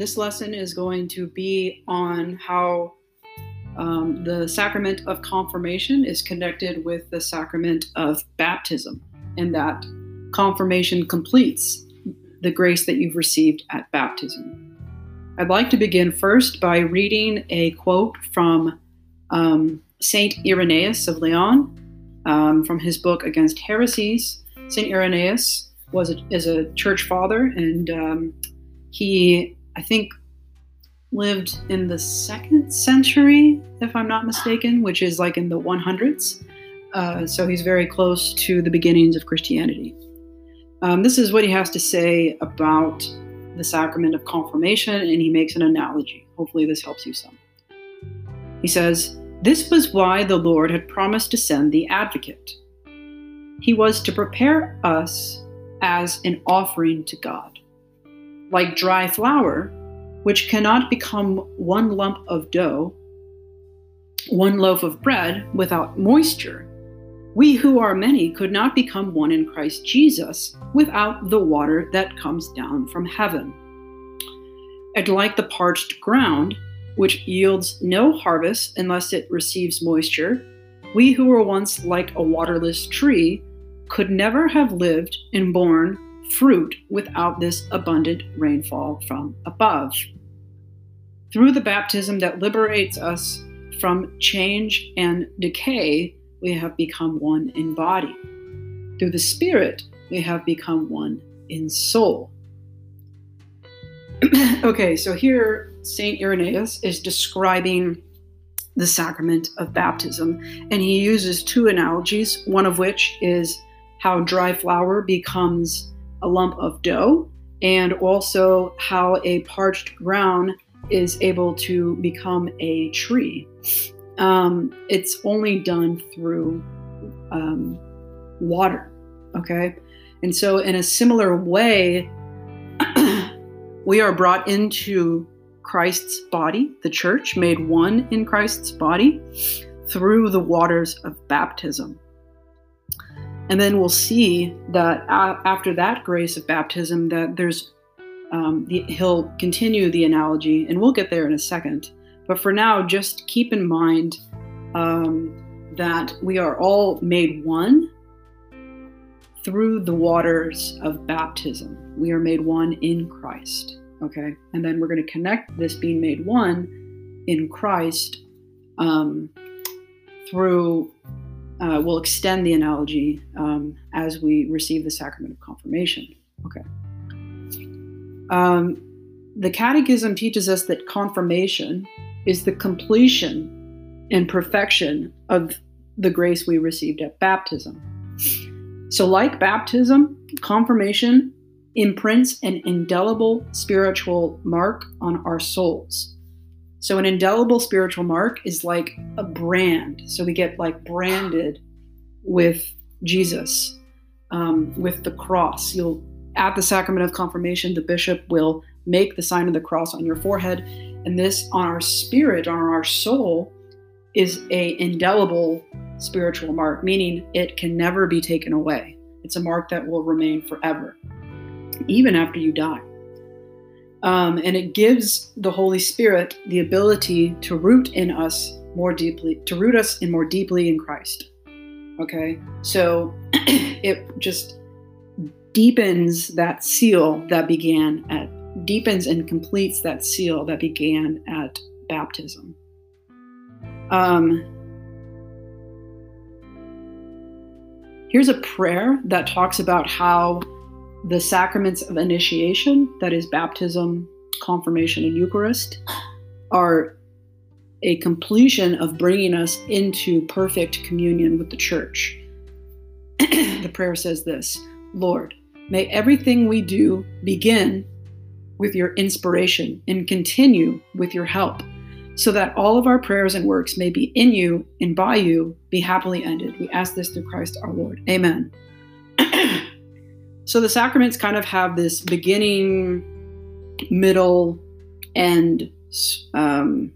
This lesson is going to be on how um, the sacrament of confirmation is connected with the sacrament of baptism, and that confirmation completes the grace that you've received at baptism. I'd like to begin first by reading a quote from um, Saint Irenaeus of Lyon um, from his book Against Heresies. Saint Irenaeus was a, is a church father, and um, he, I think, lived in the second century, if I'm not mistaken, which is like in the 100s. Uh, so he's very close to the beginnings of Christianity. Um, this is what he has to say about the sacrament of confirmation, and he makes an analogy. Hopefully, this helps you some. He says, This was why the Lord had promised to send the advocate. He was to prepare us as an offering to God. Like dry flour, which cannot become one lump of dough, one loaf of bread without moisture, we who are many could not become one in Christ Jesus without the water that comes down from heaven. And like the parched ground, which yields no harvest unless it receives moisture, we who were once like a waterless tree could never have lived and borne fruit without this abundant rainfall from above. Through the baptism that liberates us from change and decay, we have become one in body. Through the Spirit, we have become one in soul. okay, so here St. Irenaeus is describing the sacrament of baptism, and he uses two analogies, one of which is how dry flour becomes a lump of dough, and also how a parched ground is able to become a tree um, it's only done through um, water. Okay. And so, in a similar way, we are brought into Christ's body, the church, made one in Christ's body through the waters of baptism. And then we'll see that after that grace of baptism, that there's um, the, he'll continue the analogy, and we'll get there in a second. But for now, just keep in mind um, that we are all made one through the waters of baptism. We are made one in Christ. Okay. And then we're going to connect this being made one in Christ um, through, uh, we'll extend the analogy um, as we receive the sacrament of confirmation. Okay. Um, the Catechism teaches us that confirmation is the completion and perfection of the grace we received at baptism. So, like baptism, confirmation imprints an indelible spiritual mark on our souls. So, an indelible spiritual mark is like a brand. So, we get like branded with Jesus, um, with the cross. You'll, at the sacrament of confirmation, the bishop will make the sign of the cross on your forehead and this on our spirit on our soul is a indelible spiritual mark meaning it can never be taken away it's a mark that will remain forever even after you die um, and it gives the holy spirit the ability to root in us more deeply to root us in more deeply in christ okay so it just deepens that seal that began at deepens and completes that seal that began at baptism. Um, here's a prayer that talks about how the sacraments of initiation, that is, baptism, confirmation, and Eucharist, are a completion of bringing us into perfect communion with the church. the prayer says this Lord, may everything we do begin with your inspiration and continue with your help, so that all of our prayers and works may be in you and by you be happily ended. We ask this through Christ our Lord. Amen. so the sacraments kind of have this beginning, middle, and um,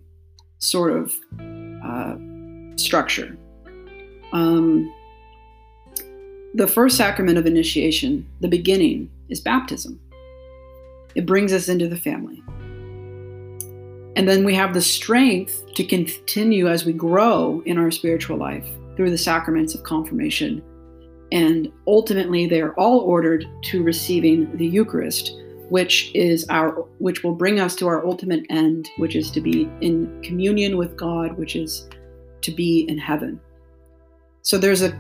sort of uh, structure. Um, the first sacrament of initiation, the beginning, is baptism. it brings us into the family. And then we have the strength to continue as we grow in our spiritual life through the sacraments of confirmation. And ultimately, they are all ordered to receiving the Eucharist, which is our which will bring us to our ultimate end, which is to be in communion with God, which is to be in heaven. So there's a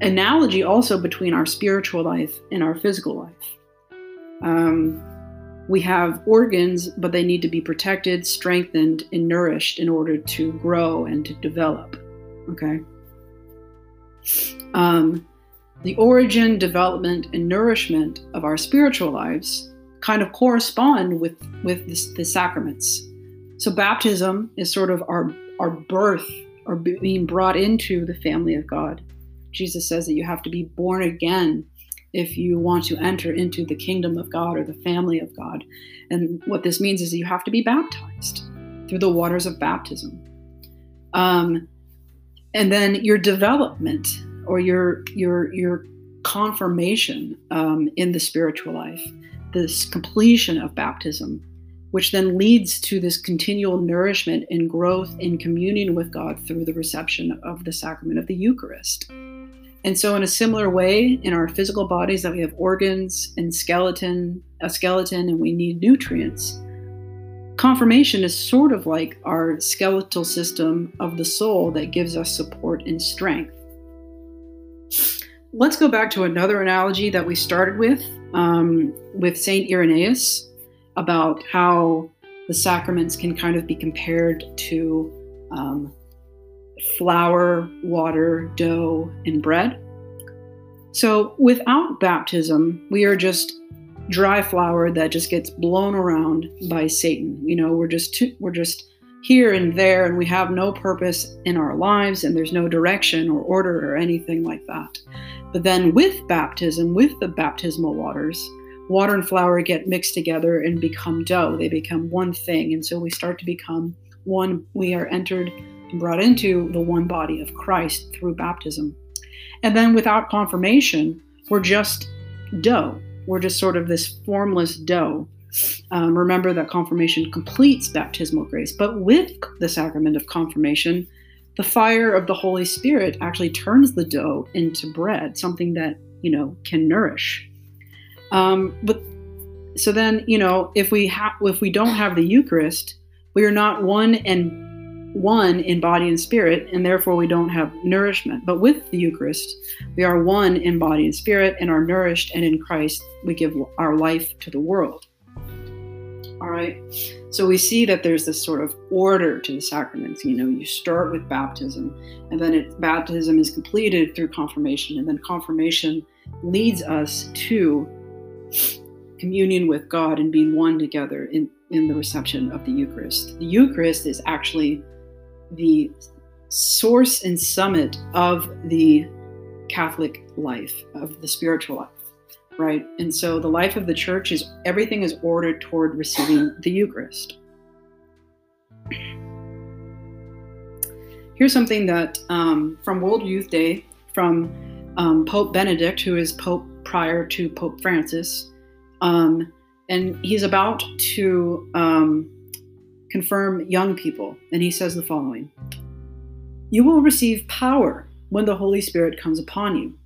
analogy also between our spiritual life and our physical life. Um, we have organs, but they need to be protected, strengthened, and nourished in order to grow and to develop. Okay. Um, the origin, development, and nourishment of our spiritual lives kind of correspond with with the, the sacraments. So baptism is sort of our our birth or being brought into the family of God. Jesus says that you have to be born again if you want to enter into the kingdom of God or the family of God. And what this means is that you have to be baptized through the waters of baptism. Um, and then your development or your your your confirmation um, in the spiritual life, this completion of baptism, which then leads to this continual nourishment and growth in communion with God through the reception of the sacrament of the Eucharist. And so, in a similar way, in our physical bodies, that we have organs and skeleton, a skeleton, and we need nutrients. Confirmation is sort of like our skeletal system of the soul that gives us support and strength. Let's go back to another analogy that we started with, um, with Saint Irenaeus, about how the sacraments can kind of be compared to um, flour, water, dough, and bread. So without baptism, we are just dry flour that just gets blown around by Satan. You know, we're just too, we're just here and there and we have no purpose in our lives and there's no direction or order or anything like that. But then with baptism, with the baptismal waters, water and flour get mixed together and become dough. They become one thing. And so we start to become one, we are entered and brought into the one body of Christ through baptism. And then without confirmation, we're just dough. We're just sort of this formless dough. Um, remember that confirmation completes baptismal grace, but with the sacrament of confirmation, the fire of the Holy Spirit actually turns the dough into bread, something that you know can nourish. Um, but so then, you know, if we have if we don't have the Eucharist, we are not one and one in body and spirit, and therefore we don't have nourishment. But with the Eucharist, we are one in body and spirit and are nourished, and in Christ we give our life to the world. All right. So we see that there's this sort of order to the sacraments. You know, you start with baptism, and then it, baptism is completed through confirmation, and then confirmation leads us to communion with God and being one together in, in the reception of the Eucharist. The Eucharist is actually the source and summit of the Catholic life, of the spiritual life, right? And so the life of the church is everything is ordered toward receiving the Eucharist. Here's something that um, from World Youth Day, from um, Pope Benedict, who is Pope prior to Pope Francis, um, and he's about to um, confirm young people, and he says the following You will receive power when the Holy Spirit comes upon you.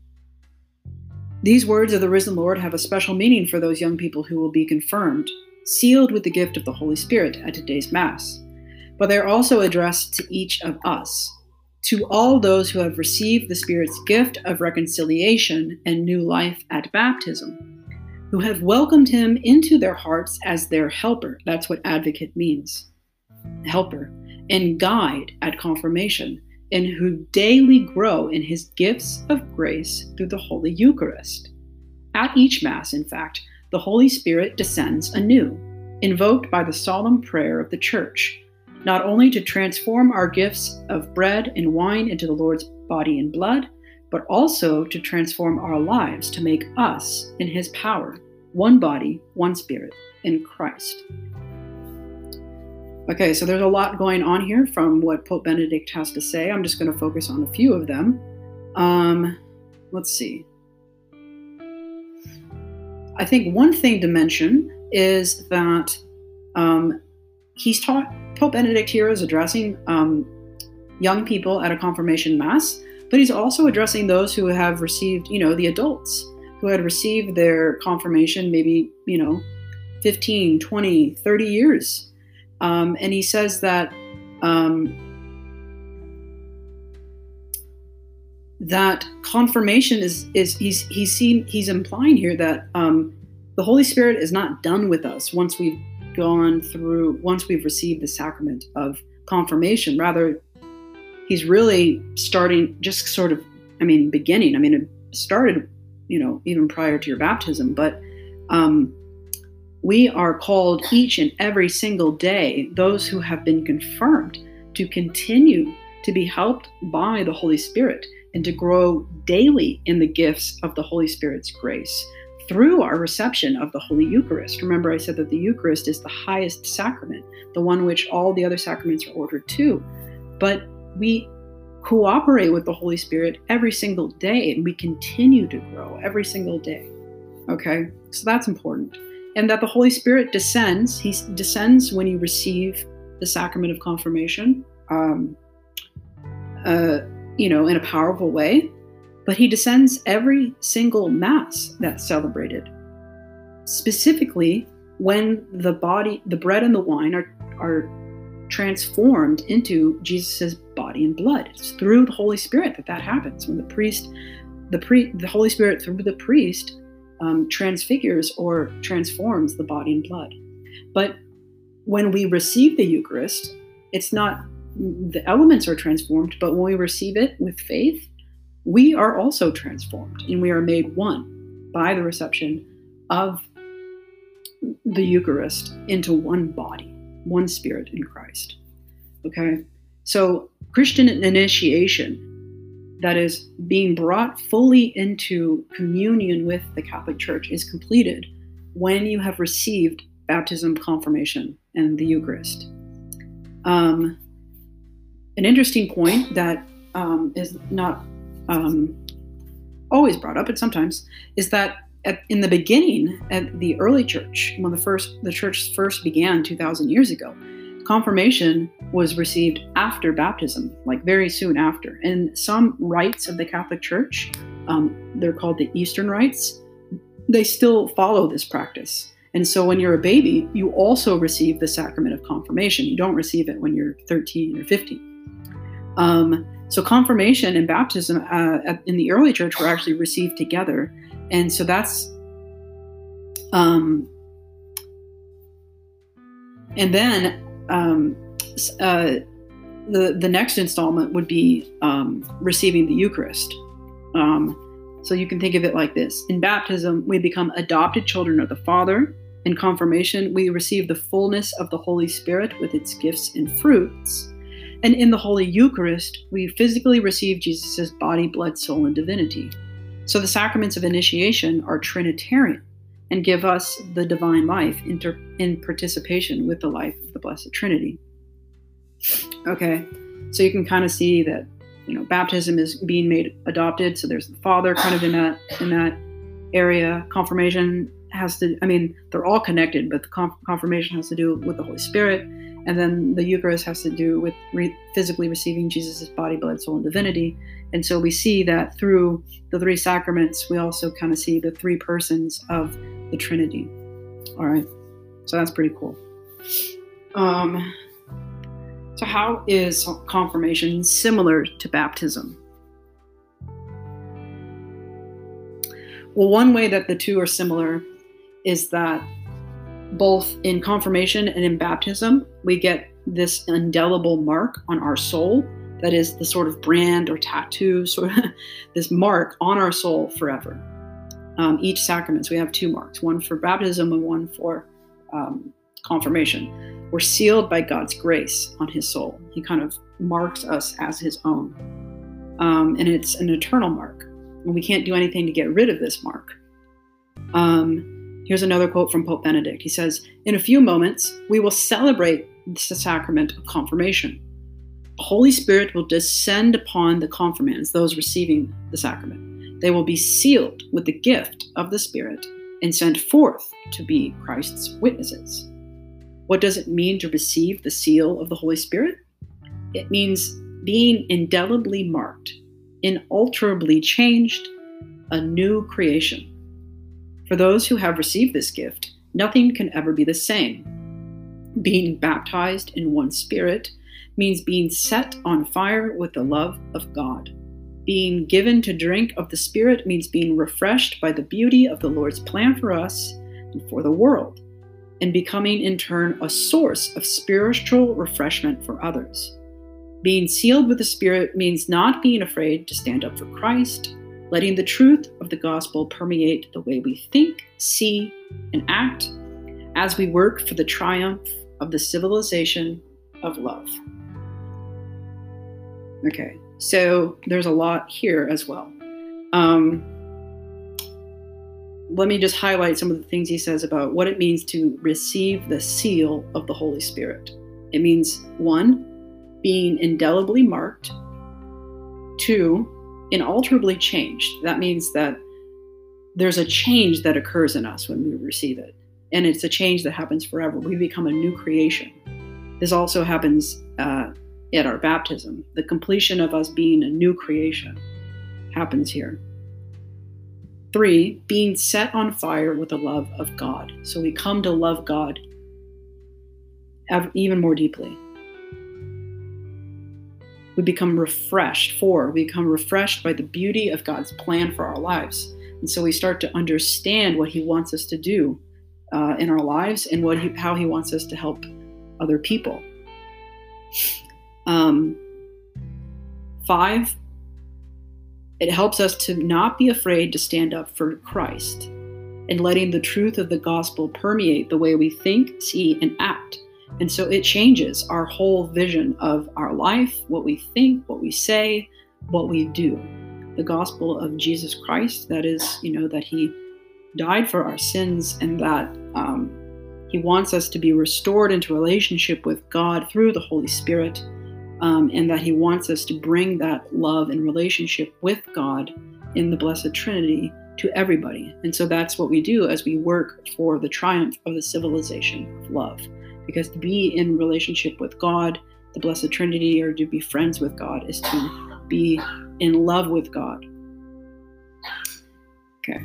These words of the risen Lord have a special meaning for those young people who will be confirmed, sealed with the gift of the Holy Spirit at today's Mass. But they are also addressed to each of us, to all those who have received the Spirit's gift of reconciliation and new life at baptism, who have welcomed Him into their hearts as their helper. That's what advocate means helper, and guide at confirmation, and who daily grow in his gifts of grace through the Holy Eucharist. At each Mass, in fact, the Holy Spirit descends anew, invoked by the solemn prayer of the Church, not only to transform our gifts of bread and wine into the Lord's body and blood, but also to transform our lives to make us, in His power, one body, one spirit, in Christ. Okay, so there's a lot going on here from what Pope Benedict has to say. I'm just going to focus on a few of them. Um, let's see. I think one thing to mention is that um, he's taught, Pope Benedict here is addressing um, young people at a confirmation mass, but he's also addressing those who have received, you know, the adults who had received their confirmation maybe, you know, 15, 20, 30 years. Um, and he says that um, that confirmation is is he's he's seen he's implying here that um, the Holy Spirit is not done with us once we've gone through once we've received the sacrament of confirmation. Rather, he's really starting just sort of I mean beginning. I mean it started you know even prior to your baptism, but um, we are called each and every single day those who have been confirmed to continue to be helped by the Holy Spirit and to grow daily in the gifts of the Holy Spirit's grace through our reception of the Holy Eucharist. Remember, I said that the Eucharist is the highest sacrament, the one which all the other sacraments are ordered to. But we cooperate with the Holy Spirit every single day and we continue to grow every single day. Okay, so that's important. And that the Holy Spirit descends, He descends when you receive the sacrament of confirmation. Um, uh, you know, in a powerful way, but he descends every single Mass that's celebrated. Specifically, when the body, the bread and the wine are, are transformed into Jesus' body and blood. It's through the Holy Spirit that that happens. When the priest, the pre, the Holy Spirit through the priest um, transfigures or transforms the body and blood. But when we receive the Eucharist, it's not the elements are transformed, but when we receive it with faith, we are also transformed and we are made one by the reception of the Eucharist into one body, one spirit in Christ. Okay? So, Christian initiation, that is, being brought fully into communion with the Catholic Church, is completed when you have received baptism, confirmation, and the Eucharist. Um, an interesting point that um, is not um, always brought up, but sometimes, is that at, in the beginning, at the early church, when the first the church first began 2,000 years ago, confirmation was received after baptism, like very soon after. And some rites of the Catholic Church, um, they're called the Eastern rites, they still follow this practice. And so when you're a baby, you also receive the sacrament of confirmation. You don't receive it when you're 13 or 15. Um, so confirmation and baptism uh, in the early church were actually received together, and so that's. Um, and then um, uh, the the next installment would be um, receiving the Eucharist. Um, so you can think of it like this: in baptism, we become adopted children of the Father. In confirmation, we receive the fullness of the Holy Spirit with its gifts and fruits. And in the Holy Eucharist, we physically receive Jesus' body, blood, soul, and divinity. So the sacraments of initiation are Trinitarian and give us the divine life inter- in participation with the life of the Blessed Trinity. Okay, so you can kind of see that you know baptism is being made adopted. So there's the Father kind of in that in that area. Confirmation has to. I mean, they're all connected, but the confirmation has to do with the Holy Spirit and then the Eucharist has to do with re- physically receiving Jesus' body, blood, soul, and divinity. And so we see that through the three sacraments, we also kind of see the three persons of the Trinity. All right. So that's pretty cool. Um, so, how is confirmation similar to baptism? Well, one way that the two are similar is that both in confirmation and in baptism, we get this indelible mark on our soul that is the sort of brand or tattoo, sort of this mark on our soul forever. Um, each sacraments, we have two marks one for baptism and one for um, confirmation. We're sealed by God's grace on his soul. He kind of marks us as his own. Um, and it's an eternal mark. And we can't do anything to get rid of this mark. Um, Here's another quote from Pope Benedict. He says, In a few moments, we will celebrate the sacrament of confirmation. The Holy Spirit will descend upon the confirmands, those receiving the sacrament. They will be sealed with the gift of the Spirit and sent forth to be Christ's witnesses. What does it mean to receive the seal of the Holy Spirit? It means being indelibly marked, inalterably changed, a new creation. For those who have received this gift, nothing can ever be the same. Being baptized in one spirit means being set on fire with the love of God. Being given to drink of the Spirit means being refreshed by the beauty of the Lord's plan for us and for the world, and becoming in turn a source of spiritual refreshment for others. Being sealed with the Spirit means not being afraid to stand up for Christ, letting the truth of the gospel permeate the way we think, see, and act as we work for the triumph of the civilization of love. Okay, so there's a lot here as well. Um, let me just highlight some of the things he says about what it means to receive the seal of the Holy Spirit. It means one, being indelibly marked, two, inalterably changed. That means that there's a change that occurs in us when we receive it, and it's a change that happens forever. We become a new creation. This also happens uh, at our baptism. The completion of us being a new creation happens here. Three, being set on fire with the love of God. So we come to love God even more deeply. We become refreshed. Four, we become refreshed by the beauty of God's plan for our lives. And so we start to understand what He wants us to do uh, in our lives and what he, how He wants us to help other people. Um, five, it helps us to not be afraid to stand up for Christ and letting the truth of the gospel permeate the way we think, see, and act. And so it changes our whole vision of our life, what we think, what we say, what we do. The gospel of Jesus Christ, that is, you know, that He died for our sins and that um, He wants us to be restored into relationship with God through the Holy Spirit um, and that He wants us to bring that love and relationship with God in the Blessed Trinity to everybody. And so that's what we do as we work for the triumph of the civilization of love. Because to be in relationship with God, the Blessed Trinity, or to be friends with God, is to be in love with God. Okay.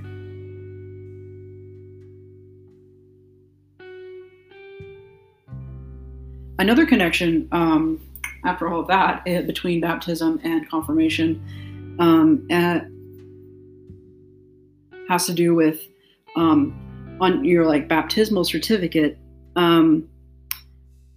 Another connection um, after all that uh, between baptism and confirmation um, uh, has to do with um, on your like baptismal certificate um,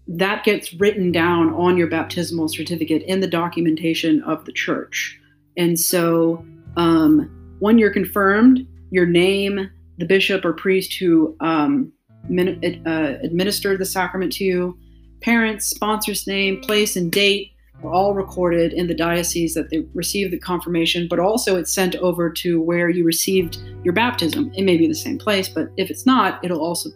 that gets written down on your baptismal certificate in the documentation of the church. And so um, when you're confirmed your name the bishop or priest who um, min- uh, administered the sacrament to you parents, sponsor's name, place, and date are all recorded in the diocese that they received the confirmation, but also it's sent over to where you received your baptism. It may be the same place, but if it's not, it'll also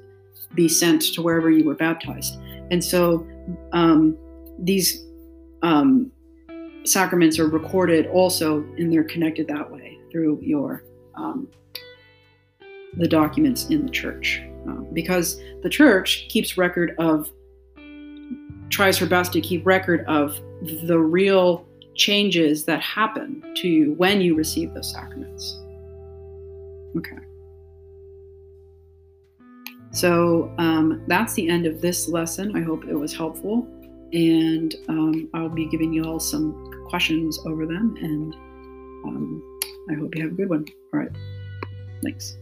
be sent to wherever you were baptized. And so um, these um, sacraments are recorded also, and they're connected that way through your um, the documents in the church, uh, because the church keeps record of tries her best to keep record of the real changes that happen to you when you receive those sacraments. Okay. So um, that's the end of this lesson. I hope it was helpful. And um, I'll be giving you all some questions over them. And um, I hope you have a good one. All right. Thanks.